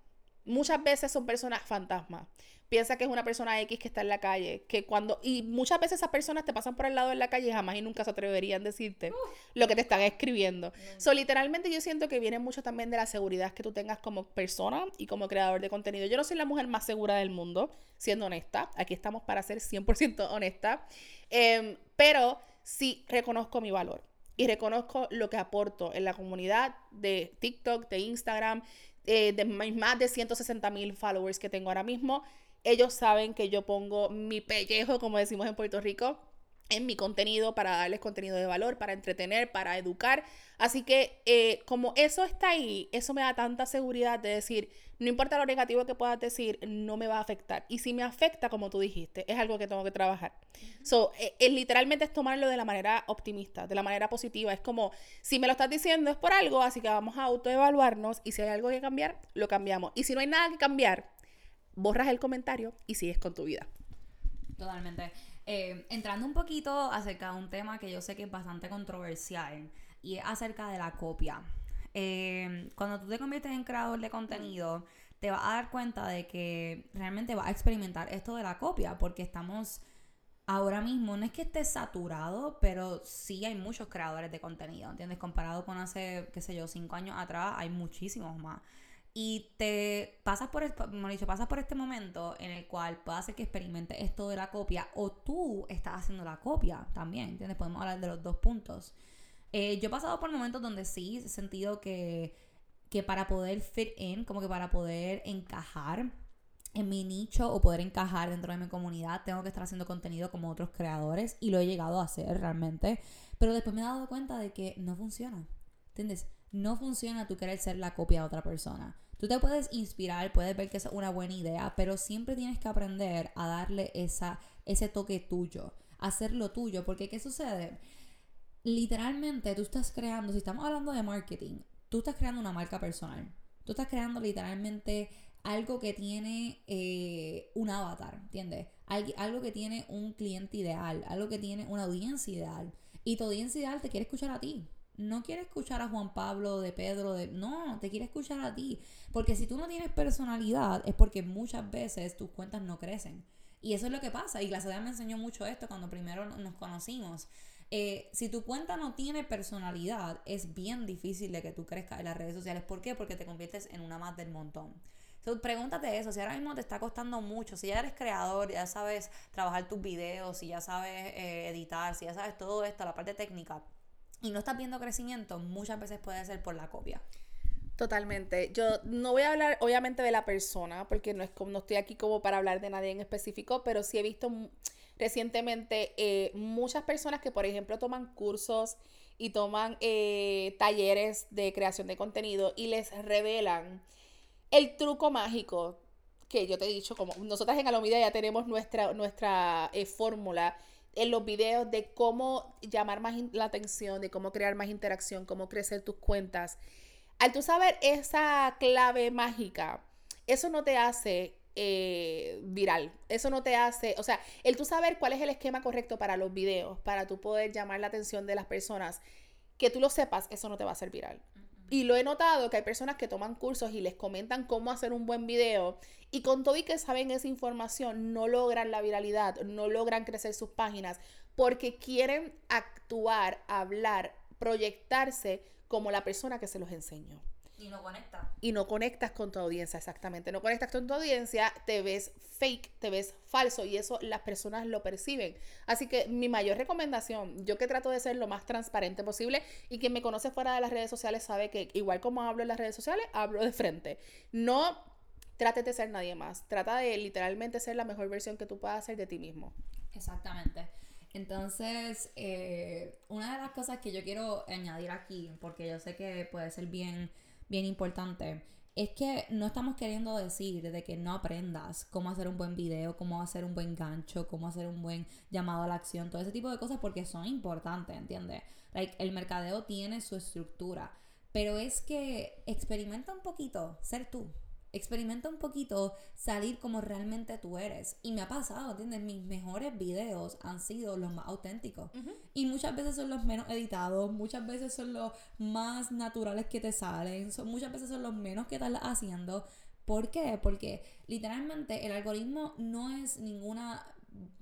Muchas veces son personas fantasmas piensa que es una persona X que está en la calle, que cuando, y muchas veces esas personas te pasan por el lado de la calle y jamás y nunca se atreverían a decirte lo que te están escribiendo. So, literalmente yo siento que viene mucho también de la seguridad que tú tengas como persona y como creador de contenido. Yo no soy la mujer más segura del mundo, siendo honesta. Aquí estamos para ser 100% honesta. Em, pero sí reconozco mi valor y reconozco lo que aporto en la comunidad de TikTok, de Instagram, eh, de más de 160 mil followers que tengo ahora mismo. Ellos saben que yo pongo mi pellejo, como decimos en Puerto Rico, en mi contenido para darles contenido de valor, para entretener, para educar. Así que eh, como eso está ahí, eso me da tanta seguridad de decir, no importa lo negativo que puedas decir, no me va a afectar. Y si me afecta, como tú dijiste, es algo que tengo que trabajar. So, eh, literalmente es tomarlo de la manera optimista, de la manera positiva. Es como, si me lo estás diciendo es por algo, así que vamos a autoevaluarnos y si hay algo que cambiar, lo cambiamos. Y si no hay nada que cambiar, borras el comentario y sigues con tu vida. Totalmente. Eh, entrando un poquito acerca de un tema que yo sé que es bastante controversial y es acerca de la copia. Eh, cuando tú te conviertes en creador de contenido, te vas a dar cuenta de que realmente vas a experimentar esto de la copia, porque estamos ahora mismo, no es que esté saturado, pero sí hay muchos creadores de contenido, ¿entiendes? Comparado con hace, qué sé yo, cinco años atrás, hay muchísimos más y te pasas por, dicho, pasas por este momento en el cual puede hacer que experimentes esto de la copia o tú estás haciendo la copia también, ¿entiendes? Podemos hablar de los dos puntos. Eh, yo he pasado por momentos donde sí he sentido que, que para poder fit in, como que para poder encajar en mi nicho o poder encajar dentro de mi comunidad, tengo que estar haciendo contenido como otros creadores y lo he llegado a hacer realmente, pero después me he dado cuenta de que no funciona, ¿entiendes? No funciona tú querer ser la copia de otra persona. Tú te puedes inspirar, puedes ver que es una buena idea, pero siempre tienes que aprender a darle esa, ese toque tuyo, hacerlo tuyo, porque ¿qué sucede? Literalmente tú estás creando, si estamos hablando de marketing, tú estás creando una marca personal. Tú estás creando literalmente algo que tiene eh, un avatar, ¿entiendes? algo que tiene un cliente ideal, algo que tiene una audiencia ideal. Y tu audiencia ideal te quiere escuchar a ti no quiere escuchar a Juan Pablo, de Pedro, de... No, te quiere escuchar a ti. Porque si tú no tienes personalidad es porque muchas veces tus cuentas no crecen. Y eso es lo que pasa. Y la sociedad me enseñó mucho esto cuando primero nos conocimos. Eh, si tu cuenta no tiene personalidad, es bien difícil de que tú crezcas en las redes sociales. ¿Por qué? Porque te conviertes en una más del montón. Entonces, pregúntate eso, si ahora mismo te está costando mucho, si ya eres creador, ya sabes trabajar tus videos, si ya sabes eh, editar, si ya sabes todo esto, la parte técnica, y no estás viendo crecimiento, muchas veces puede ser por la copia. Totalmente. Yo no voy a hablar obviamente de la persona, porque no, es como, no estoy aquí como para hablar de nadie en específico, pero sí he visto recientemente eh, muchas personas que, por ejemplo, toman cursos y toman eh, talleres de creación de contenido y les revelan el truco mágico que yo te he dicho, como nosotras en Alomida ya tenemos nuestra, nuestra eh, fórmula en los videos de cómo llamar más la atención, de cómo crear más interacción, cómo crecer tus cuentas. Al tú saber esa clave mágica, eso no te hace eh, viral. Eso no te hace, o sea, el tú saber cuál es el esquema correcto para los videos, para tú poder llamar la atención de las personas, que tú lo sepas, eso no te va a hacer viral. Y lo he notado que hay personas que toman cursos y les comentan cómo hacer un buen video y con todo y que saben esa información no logran la viralidad, no logran crecer sus páginas porque quieren actuar, hablar, proyectarse como la persona que se los enseñó. Y no conectas. Y no conectas con tu audiencia, exactamente. No conectas con tu audiencia, te ves fake, te ves falso y eso las personas lo perciben. Así que mi mayor recomendación, yo que trato de ser lo más transparente posible y quien me conoce fuera de las redes sociales sabe que igual como hablo en las redes sociales, hablo de frente. No trates de ser nadie más. Trata de literalmente ser la mejor versión que tú puedas ser de ti mismo. Exactamente. Entonces, eh, una de las cosas que yo quiero añadir aquí, porque yo sé que puede ser bien bien importante, es que no estamos queriendo decir de que no aprendas cómo hacer un buen video, cómo hacer un buen gancho, cómo hacer un buen llamado a la acción, todo ese tipo de cosas porque son importantes, ¿entiendes? Like, el mercadeo tiene su estructura, pero es que experimenta un poquito ser tú. Experimenta un poquito salir como realmente tú eres. Y me ha pasado, ¿entiendes? Mis mejores videos han sido los más auténticos. Y muchas veces son los menos editados, muchas veces son los más naturales que te salen, son, muchas veces son los menos que estás haciendo. ¿Por qué? Porque literalmente el algoritmo no es ninguna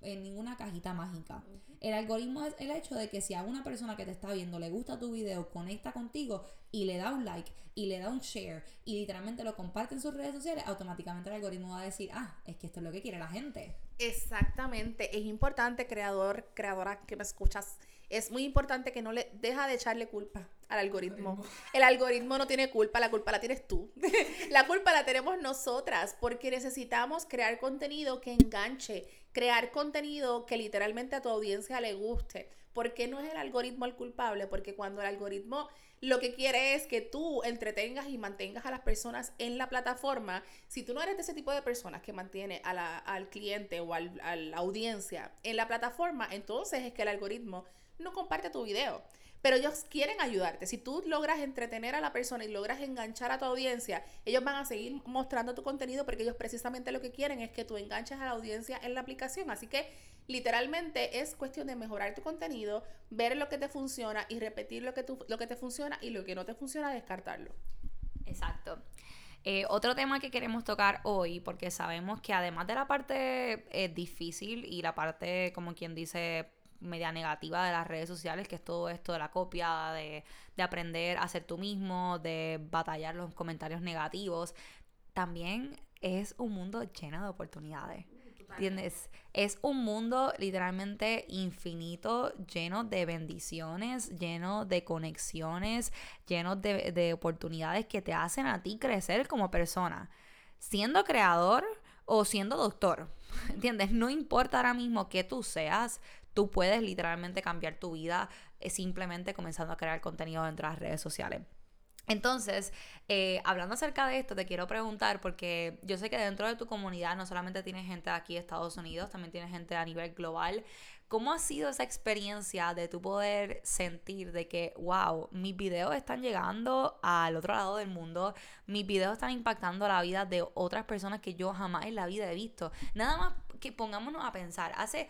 en ninguna cajita mágica. El algoritmo es el hecho de que si a una persona que te está viendo le gusta tu video, conecta contigo y le da un like y le da un share y literalmente lo comparte en sus redes sociales, automáticamente el algoritmo va a decir, ah, es que esto es lo que quiere la gente. Exactamente. Es importante, creador, creadora que me escuchas, es muy importante que no le deja de echarle culpa al algoritmo. El algoritmo no tiene culpa, la culpa la tienes tú. la culpa la tenemos nosotras porque necesitamos crear contenido que enganche, crear contenido que literalmente a tu audiencia le guste. ¿Por qué no es el algoritmo el culpable? Porque cuando el algoritmo lo que quiere es que tú entretengas y mantengas a las personas en la plataforma, si tú no eres de ese tipo de personas que mantiene al cliente o a la audiencia en la plataforma, entonces es que el algoritmo no comparte tu video. Pero ellos quieren ayudarte. Si tú logras entretener a la persona y logras enganchar a tu audiencia, ellos van a seguir mostrando tu contenido porque ellos precisamente lo que quieren es que tú enganches a la audiencia en la aplicación. Así que literalmente es cuestión de mejorar tu contenido, ver lo que te funciona y repetir lo que, lo que te funciona y lo que no te funciona, descartarlo. Exacto. Eh, otro tema que queremos tocar hoy, porque sabemos que además de la parte eh, difícil y la parte, como quien dice, media negativa de las redes sociales, que es todo esto de la copia, de, de aprender a ser tú mismo, de batallar los comentarios negativos, también es un mundo lleno de oportunidades. ¿Entiendes? Es un mundo literalmente infinito, lleno de bendiciones, lleno de conexiones, lleno de, de oportunidades que te hacen a ti crecer como persona. Siendo creador o siendo doctor, ¿entiendes? No importa ahora mismo que tú seas, tú puedes literalmente cambiar tu vida eh, simplemente comenzando a crear contenido dentro de las redes sociales. Entonces, eh, hablando acerca de esto, te quiero preguntar, porque yo sé que dentro de tu comunidad no solamente tienes gente aquí de Estados Unidos, también tienes gente a nivel global. ¿Cómo ha sido esa experiencia de tu poder sentir de que, wow, mis videos están llegando al otro lado del mundo, mis videos están impactando la vida de otras personas que yo jamás en la vida he visto? Nada más que pongámonos a pensar, hace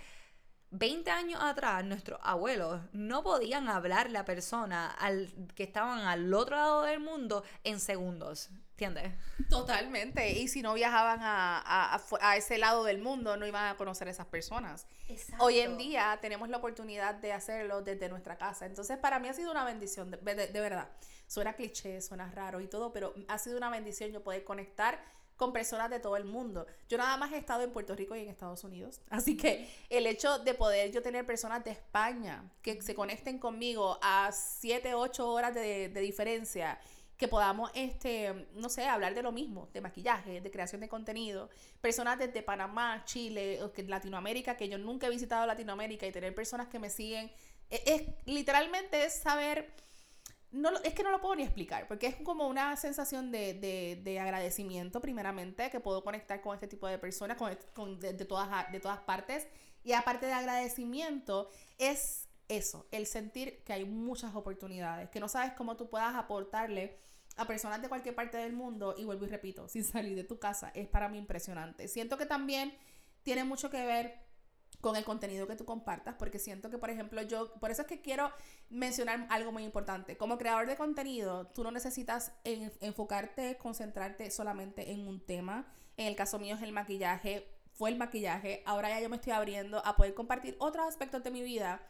20 años atrás, nuestros abuelos no podían hablarle a persona al, que estaban al otro lado del mundo en segundos. ¿Entiendes? Totalmente. Y si no viajaban a, a, ese lado del mundo, no iban a conocer a esas personas. Hoy en día tenemos la oportunidad de hacerlo desde nuestra casa. Entonces, para mí ha sido una bendición, de, de verdad. Suena cliché, suena raro y todo, pero ha sido una bendición yo poder conectar con personas de todo el mundo. Yo nada más he estado en Puerto Rico y en Estados Unidos. Así que el hecho de poder yo tener personas de España que se conecten conmigo a 7, 8 horas de, diferencia que podamos, este, no sé, hablar de lo mismo, de maquillaje, de creación de contenido. Personas desde Panamá, Chile, Latinoamérica, que yo nunca he visitado Latinoamérica y tener personas que me siguen, es, es literalmente es saber no, es que no lo puedo ni explicar, porque es como una sensación de, agradecimiento, primeramente, que puedo conectar con este tipo de personas, con, de, todas, de todas partes. Y aparte de agradecimiento, es eso, el sentir que hay muchas oportunidades, que no sabes cómo tú puedas aportarle a personas de cualquier parte del mundo, y vuelvo y repito, sin salir de tu casa, es para mí impresionante. Siento que también tiene mucho que ver con el contenido que tú compartas, porque siento que, por ejemplo, yo, por eso es que quiero mencionar algo muy importante. Como creador de contenido, tú no necesitas enfocarte, concentrarte solamente en un tema. En el caso mío es el maquillaje, fue el maquillaje. Ahora ya yo me estoy abriendo a poder compartir otros aspectos de mi vida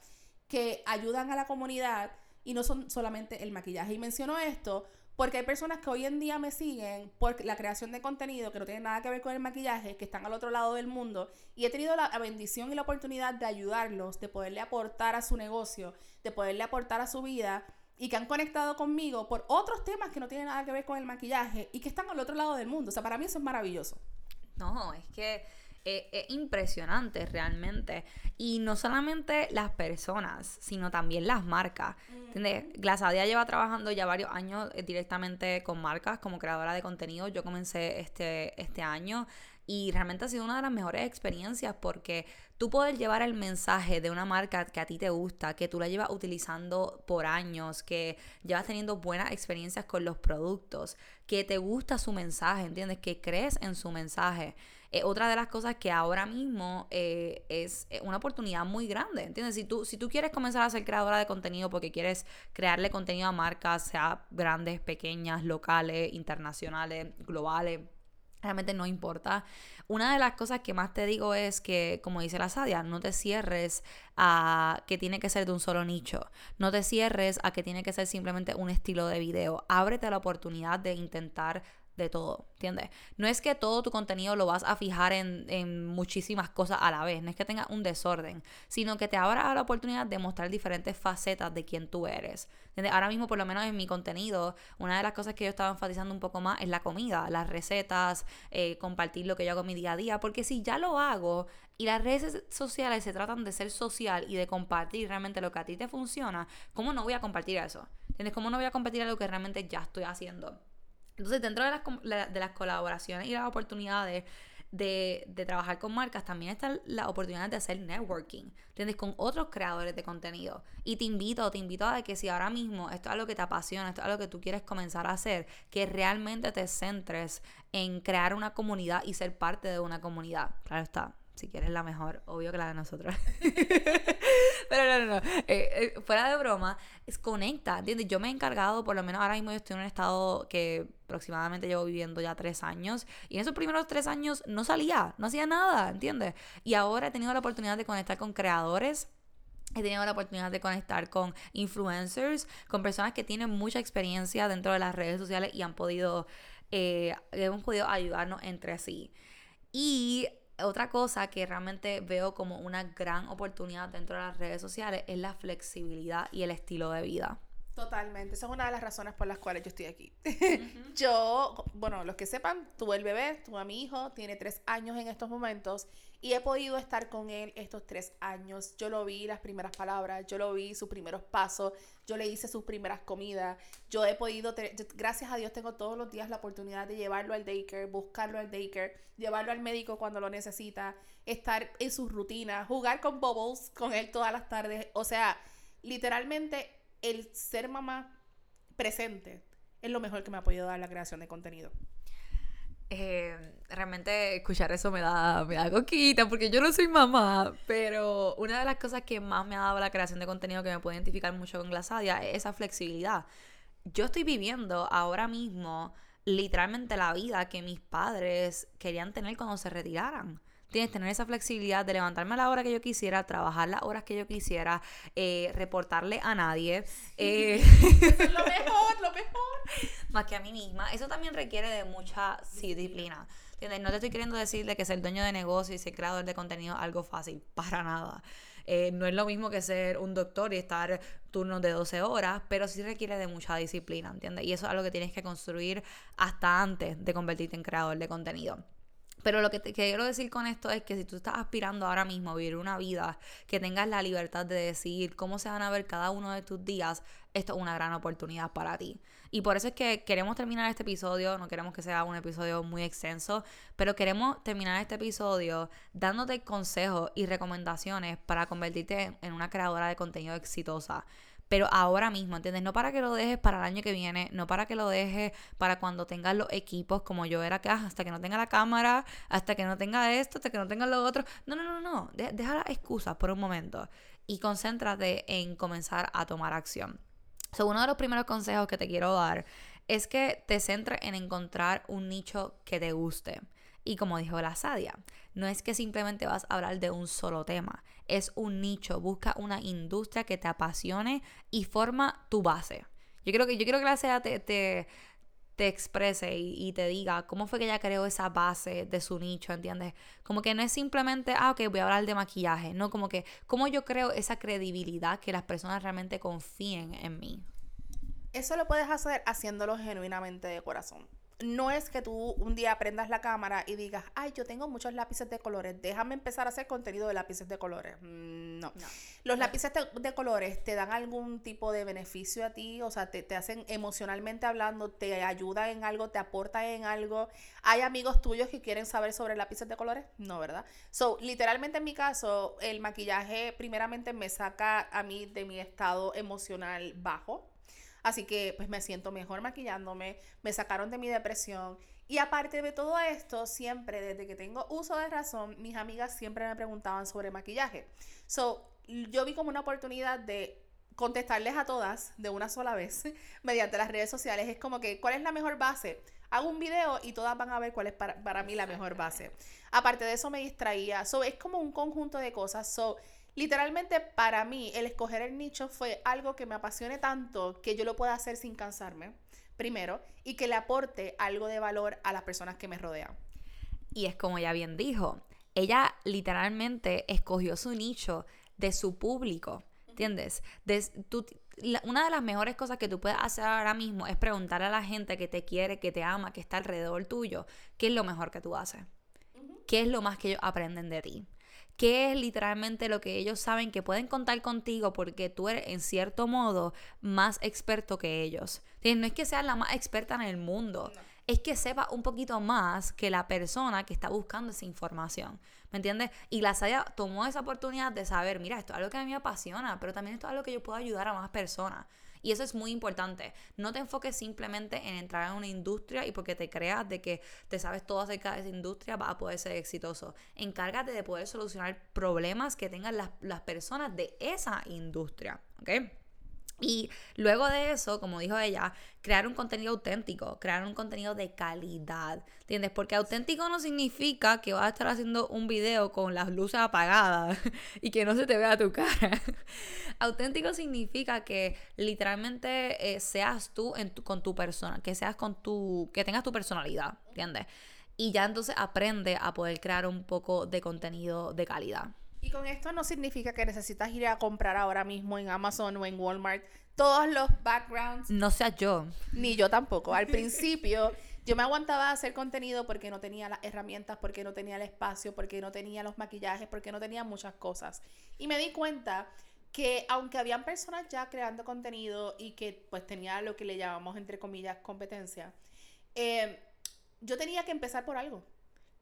que ayudan a la comunidad y no son solamente el maquillaje. Y menciono esto porque hay personas que hoy en día me siguen por la creación de contenido que no tiene nada que ver con el maquillaje, que están al otro lado del mundo. Y he tenido la bendición y la oportunidad de ayudarlos, de poderle aportar a su negocio, de poderle aportar a su vida. Y que han conectado conmigo por otros temas que no tienen nada que ver con el maquillaje y que están al otro lado del mundo. O sea, para mí eso es maravilloso. No, es que es, impresionante realmente. Y no solamente las personas, sino también las marcas. ¿Entiendes? Glasadia lleva trabajando ya varios años eh, directamente con marcas como creadora de contenido. Yo comencé este, este año y realmente ha sido una de las mejores experiencias porque tú poder llevar el mensaje de una marca que a ti te gusta, que tú la llevas utilizando por años, que llevas teniendo buenas experiencias con los productos, que te gusta su mensaje, ¿entiendes? Que crees en su mensaje. Es otra de las cosas que ahora mismo eh, es una oportunidad muy grande, ¿entiendes? Si tú, si tú quieres comenzar a ser creadora de contenido porque quieres crearle contenido a marcas, sea grandes, pequeñas, locales, internacionales, globales, realmente no importa. Una de las cosas que más te digo es que, como dice la Sadia, no te cierres a que tiene que ser de un solo nicho. No te cierres a que tiene que ser simplemente un estilo de video. Ábrete la oportunidad de intentar de todo, ¿entiendes? No es que todo tu contenido lo vas a fijar en, muchísimas cosas a la vez, no es que tenga un desorden, sino que te abra la oportunidad de mostrar diferentes facetas de quién tú eres. Ahora mismo, por lo menos en mi contenido, una de las cosas que yo estaba enfatizando un poco más es la comida, las recetas, eh, compartir lo que yo hago en mi día a día, porque si ya lo hago y las redes sociales se tratan de ser social y de compartir realmente lo que a ti te funciona, ¿cómo no voy a compartir eso? ¿Entiendes? ¿Cómo no voy a compartir algo que realmente ya estoy haciendo? Entonces, dentro de las, de las colaboraciones y las oportunidades de, de, trabajar con marcas, también está la oportunidad de hacer networking, ¿entiendes? Con otros creadores de contenido. Y te invito, te invito a que si ahora mismo esto es algo que te apasiona, esto es algo que tú quieres comenzar a hacer, que realmente te centres en crear una comunidad y ser parte de una comunidad. Claro está, si quieres la mejor, obvio que la de nosotros. Pero no, no, no. Eh, eh, fuera de broma, es conecta, ¿entiendes? Yo me he encargado, por lo menos ahora mismo yo estoy en un estado que aproximadamente llevo viviendo ya tres años. Y en esos primeros tres años no salía, no hacía nada, ¿entiendes? Y ahora he tenido la oportunidad de conectar con creadores He tenido la oportunidad de conectar con influencers, con personas que tienen mucha experiencia dentro de las redes sociales y han podido, eh, hemos podido ayudarnos entre sí. Y otra cosa que realmente veo como una gran oportunidad dentro de las redes sociales es la flexibilidad y el estilo de vida. Totalmente, esa es una de las razones por las cuales yo estoy aquí. yo, bueno, los que sepan, tuve el bebé, tuve a mi hijo, tiene tres años en estos momentos y he podido estar con él estos tres años. Yo lo vi las primeras palabras, yo lo vi sus primeros pasos, yo le hice sus primeras comidas, yo he podido, gracias a Dios tengo todos los días la oportunidad de llevarlo al daycare, buscarlo al daycare, llevarlo al médico cuando lo necesita, estar en sus rutinas, jugar con Bubbles con él todas las tardes, o sea, literalmente el ser mamá presente es lo mejor que me ha podido dar la creación de contenido. Eh, realmente escuchar eso me da, me da coquita porque yo no soy mamá, pero una de las cosas que más me ha dado la creación de contenido que me puede identificar mucho con Glasadia es esa flexibilidad. Yo estoy viviendo ahora mismo literalmente la vida que mis padres querían tener cuando se retiraran tienes tener esa flexibilidad de levantarme a la hora que yo quisiera, trabajar las horas que yo quisiera, eh, reportarle a nadie. Eh, es lo mejor, lo mejor. Más que a mí misma. Eso también requiere de mucha disciplina. No te estoy queriendo decir de que ser dueño de negocio y ser creador de contenido es algo fácil, para nada. Eh, no es lo mismo que ser un doctor y estar turnos de 12 horas, pero sí requiere de mucha disciplina, ¿entiendes? Y eso es algo que tienes que construir hasta antes de convertirte en creador de contenido. Pero lo que te quiero decir con esto es que si tú estás aspirando ahora mismo a vivir una vida que tengas la libertad de decidir cómo se van a ver cada uno de tus días, esto es una gran oportunidad para ti. Y por eso es que queremos terminar este episodio, no queremos que sea un episodio muy extenso, pero queremos terminar este episodio dándote consejos y recomendaciones para convertirte en una creadora de contenido exitosa pero ahora mismo, ¿entiendes? No para que lo dejes para el año que viene, no para que lo dejes para cuando tengas los equipos, como yo era que ah, hasta que no tenga la cámara, hasta que no tenga esto, hasta que no tenga lo otro. No, no, no, no. deja las excusas por un momento y concéntrate en comenzar a tomar acción. So, uno de los primeros consejos que te quiero dar es que te centres en encontrar un nicho que te guste. Y como dijo la Sadia, no es que simplemente vas a hablar de un solo tema, es un nicho, busca una industria que te apasione y forma tu base. Yo creo que, yo quiero que la Sadia te, te, exprese y, y, te diga cómo fue que ella creó esa base de su nicho, ¿entiendes? Como que no es simplemente, ah, ok, voy a hablar de maquillaje, no, como que cómo yo creo esa credibilidad que las personas realmente confíen en mí. Eso lo puedes hacer haciéndolo genuinamente de corazón no es que tú un día prendas la cámara y digas, ay, yo tengo muchos lápices de colores, déjame empezar a hacer contenido de lápices de colores. Mm, no. Los lápices de, colores te dan algún tipo de beneficio a ti, o sea, te, te, hacen emocionalmente hablando, te ayudan en algo, te aportan en algo. ¿Hay amigos tuyos que quieren saber sobre lápices de colores? No, ¿verdad? So, literalmente en mi caso, el maquillaje primeramente me saca a mí de mi estado emocional bajo Así que pues me siento mejor maquillándome, me sacaron de mi depresión. Y aparte de todo esto, siempre desde que tengo uso de razón, mis amigas siempre me preguntaban sobre maquillaje. So, yo vi como una oportunidad de contestarles a todas de una sola vez mediante las redes sociales. Es como que, ¿cuál es la mejor base? Hago un video y todas van a ver cuál es para, para mí la mejor base. Aparte de eso me distraía. So, es como un conjunto de cosas. So, Literalmente para mí el escoger el nicho fue algo que me apasione tanto que yo lo pueda hacer sin cansarme, primero, y que le aporte algo de valor a las personas que me rodean. Y es como ella bien dijo, ella literalmente escogió su nicho de su público, ¿entiendes? una de las mejores cosas que tú puedes hacer ahora mismo es preguntar a la gente que te quiere, que te ama, que está alrededor tuyo, ¿qué es lo mejor que tú haces? ¿Qué es lo más que ellos aprenden de ti? Qué es literalmente lo que ellos saben que pueden contar contigo porque tú eres en cierto modo más experto que ellos. No es que seas la más experta en el mundo, es que sepa un poquito más que la persona que está buscando esa información. ¿Me entiendes? Y la Saya tomó esa oportunidad de saber, mira, esto es algo que a mí me apasiona, pero también esto es algo que yo puedo ayudar a más personas. Y eso es muy importante. No te enfoques simplemente en entrar en una industria y porque te creas de que te sabes todo acerca de esa industria vas a poder ser exitoso. Encárgate de poder solucionar problemas que tengan las, las personas de esa industria. ¿Ok? Y luego de eso, como dijo ella, crear un contenido auténtico, crear un contenido de calidad, ¿entiendes? Porque auténtico no significa que vas a estar haciendo un video con las luces apagadas y que no se te vea tu cara. auténtico significa que literalmente eh, seas tú en con tu persona, que seas con tu, que tengas tu personalidad, ¿entiendes? Y ya entonces aprende a poder crear un poco de contenido de calidad. Y con esto no significa que necesitas ir a comprar ahora mismo en Amazon o en Walmart todos los backgrounds. No sea yo. Ni yo tampoco. Al principio yo me aguantaba a hacer contenido porque no tenía las herramientas, porque no tenía el espacio, porque no tenía los maquillajes, porque no tenía muchas cosas. Y me di cuenta que aunque habían personas ya creando contenido y que pues tenía lo que le llamamos entre comillas competencia, eh, yo tenía que empezar por algo.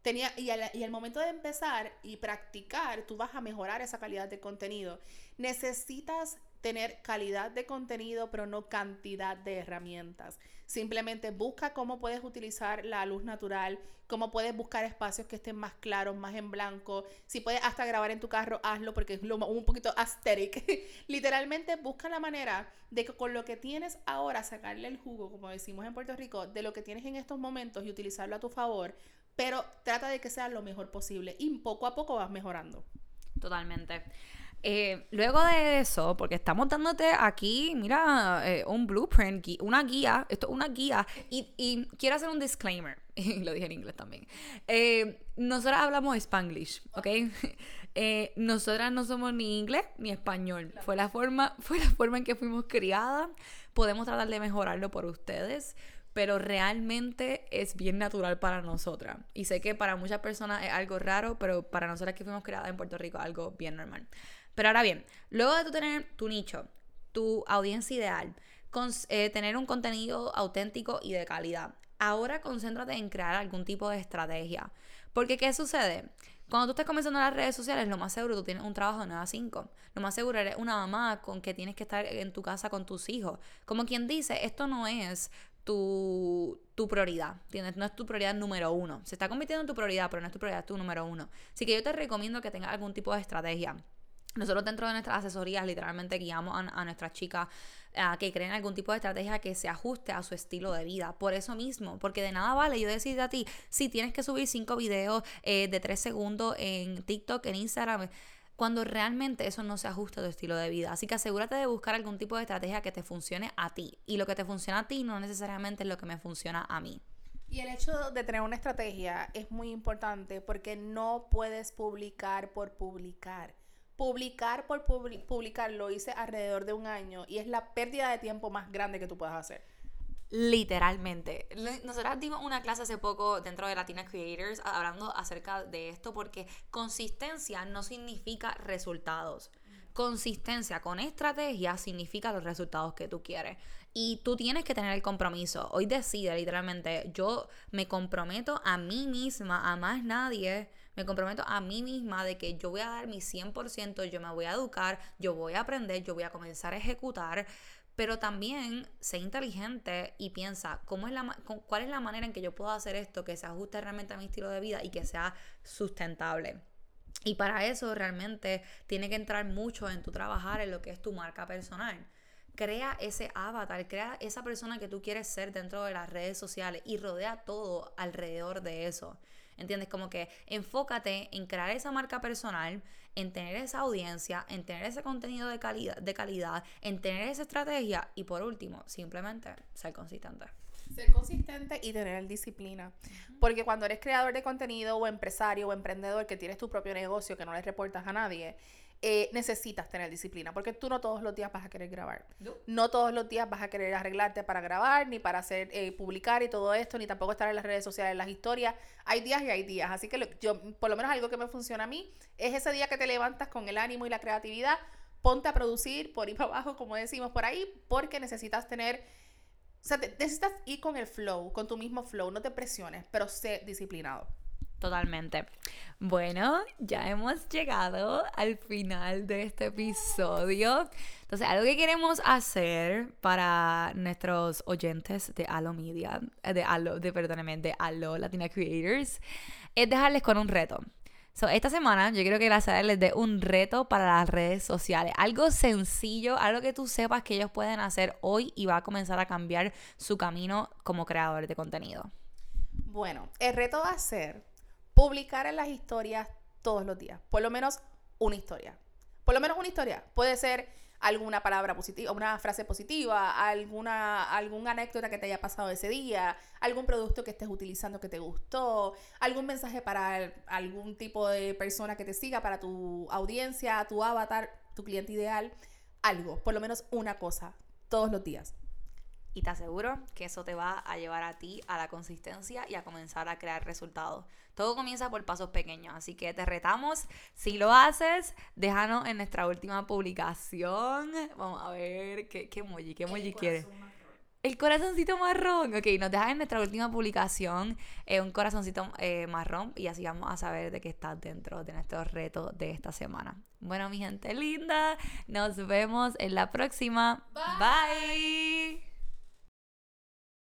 Tenía, y, al, y al momento de empezar y practicar, tú vas a mejorar esa calidad de contenido. Necesitas tener calidad de contenido, pero no cantidad de herramientas. Simplemente busca cómo puedes utilizar la luz natural, cómo puedes buscar espacios que estén más claros, más en blanco. Si puedes hasta grabar en tu carro, hazlo porque es un poquito aesthetic. Literalmente busca la manera de que con lo que tienes ahora sacarle el jugo, como decimos en Puerto Rico, de lo que tienes en estos momentos y utilizarlo a tu favor pero trata de que sea lo mejor posible y poco a poco vas mejorando. Totalmente. Eh, luego de eso, porque estamos dándote aquí, mira, eh, un blueprint, una guía, esto es una guía, y, quiero hacer un disclaimer, lo dije en inglés también. Eh, nosotras hablamos spanglish, ¿ok? nosotras no somos ni inglés ni español. Fue la, forma, fue la forma en que fuimos criadas. Podemos tratar de mejorarlo por ustedes pero realmente es bien natural para nosotras. Y sé que para muchas personas es algo raro, pero para nosotras que fuimos creadas en Puerto Rico es algo bien normal. Pero ahora bien, luego de tú tener tu nicho, tu audiencia ideal, eh, tener un contenido auténtico y de calidad, ahora concéntrate en crear algún tipo de estrategia. Porque, ¿qué sucede? Cuando tú estás comenzando en las redes sociales, lo más seguro tú tienes un trabajo de 9 a 5. Lo más seguro eres una mamá con que tienes que estar en tu casa con tus hijos. Como quien dice, esto no es tu, prioridad. ¿entiendes? No es tu prioridad número uno. Se está convirtiendo en tu prioridad, pero no es tu prioridad tu número uno. Así que yo te recomiendo que tengas algún tipo de estrategia. Nosotros dentro de nuestras asesorías literalmente guiamos a, nuestras chicas a que creen algún tipo de estrategia que se ajuste a su estilo de vida. Por eso mismo, porque de nada vale yo decirte a ti, si tienes que subir cinco videos eh, de tres segundos en TikTok, en Instagram, cuando realmente eso no se ajusta a tu estilo de vida. Así que asegúrate de buscar algún tipo de estrategia que te funcione a ti. Y lo que te funciona a ti no necesariamente es lo que me funciona a mí. Y el hecho de tener una estrategia es muy importante porque no puedes publicar por publicar publicar por publicar lo hice alrededor de un año y es la pérdida de tiempo más grande que tú puedas hacer. Literalmente. Nosotros dimos una clase hace poco dentro de Latina Creators hablando acerca de esto porque consistencia no significa resultados. Consistencia con estrategia significa los resultados que tú quieres. Y tú tienes que tener el compromiso. Hoy decide literalmente, yo me comprometo a mí misma, a más nadie me comprometo a mí misma de que yo voy a dar mi 100%, yo me voy a educar, yo voy a aprender, yo voy a comenzar a ejecutar, pero también sé inteligente y piensa cómo es la, cuál es la manera en que yo puedo hacer esto que se ajuste realmente a mi estilo de vida y que sea sustentable. Y para eso realmente tiene que entrar mucho en tu trabajar en lo que es tu marca personal. Crea ese avatar, crea esa persona que tú quieres ser dentro de las redes sociales y rodea todo alrededor de eso. ¿Entiendes? Como que enfócate en crear esa marca personal, en tener esa audiencia, en tener ese contenido de calidad, de calidad en tener esa estrategia y por último, simplemente ser consistente. Ser consistente y tener disciplina. Porque cuando eres creador de contenido o empresario o emprendedor que tienes tu propio negocio que no le reportas a nadie, eh, necesitas tener disciplina, porque tú no todos los días vas a querer grabar. No. todos los días vas a querer arreglarte para grabar, ni para hacer, eh, publicar y todo esto, ni tampoco estar en las redes sociales, en las historias. Hay días y hay días. Así que yo, por lo menos algo que me funciona a mí, es ese día que te levantas con el ánimo y la creatividad, ponte a producir por ir para abajo, como decimos por ahí, porque necesitas tener... O sea, necesitas ir con el flow, con tu mismo flow, no te presiones, pero sé disciplinado. Totalmente. Bueno, ya hemos llegado al final de este episodio. Entonces, algo que queremos hacer para nuestros oyentes de Allo Media, eh, de Allo, de, perdóname, de Allo Latina Creators, es dejarles con un reto. So, esta semana yo quiero que la les dé un reto para las redes sociales. Algo sencillo, algo que tú sepas que ellos pueden hacer hoy y va a comenzar a cambiar su camino como creador de contenido. Bueno, el reto va a ser publicar en las historias todos los días. Por lo menos una historia. Por lo menos una historia. Puede ser alguna palabra positiva, una frase positiva, alguna, alguna anécdota que te haya pasado ese día, algún producto que estés utilizando que te gustó, algún mensaje para algún tipo de persona que te siga, para tu audiencia, tu avatar, tu cliente ideal, algo, por lo menos una cosa, todos los días. Y te aseguro que eso te va a llevar a ti a la consistencia y a comenzar a crear resultados. Todo comienza por pasos pequeños, así que te retamos. Si lo haces, déjanos en nuestra última publicación. Vamos a ver qué, qué emoji, qué emoji quieres. El corazoncito marrón. Ok, nos dejas en nuestra última publicación eh, un corazoncito eh, marrón y así vamos a saber de qué estás dentro de nuestro reto de esta semana. Bueno, mi gente linda, nos vemos en la próxima. Bye.